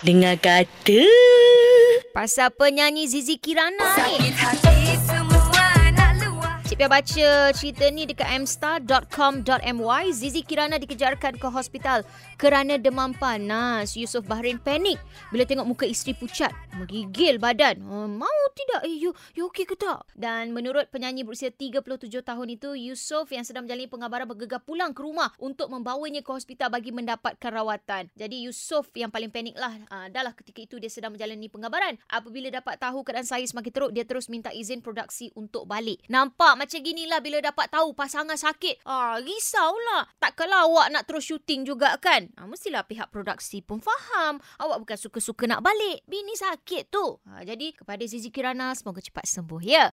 Dengar kata. Pasal penyanyi Zizi Kirana ni. Sakit hati semua Pia baca cerita ni dekat mstar.com.my. Zizi Kirana dikejarkan ke hospital kerana demam panas. Yusof Bahrain panik bila tengok muka isteri pucat. Menggigil badan. Oh, mau tidak? Eh, you, you okey ke tak? Dan menurut penyanyi berusia 37 tahun itu, Yusof yang sedang menjalani pengabaran bergegar pulang ke rumah untuk membawanya ke hospital bagi mendapatkan rawatan. Jadi Yusof yang paling panik lah. Uh, dah lah ketika itu dia sedang menjalani pengabaran. Apabila dapat tahu keadaan saya semakin teruk, dia terus minta izin produksi untuk balik. Nampak macam ginilah bila dapat tahu pasangan sakit. Ah, risaulah. Takkanlah awak nak terus syuting juga kan? Ah, mestilah pihak produksi pun faham. Awak bukan suka-suka nak balik. Bini sakit tu. Ah, jadi kepada Zizi Kirana, semoga cepat sembuh ya.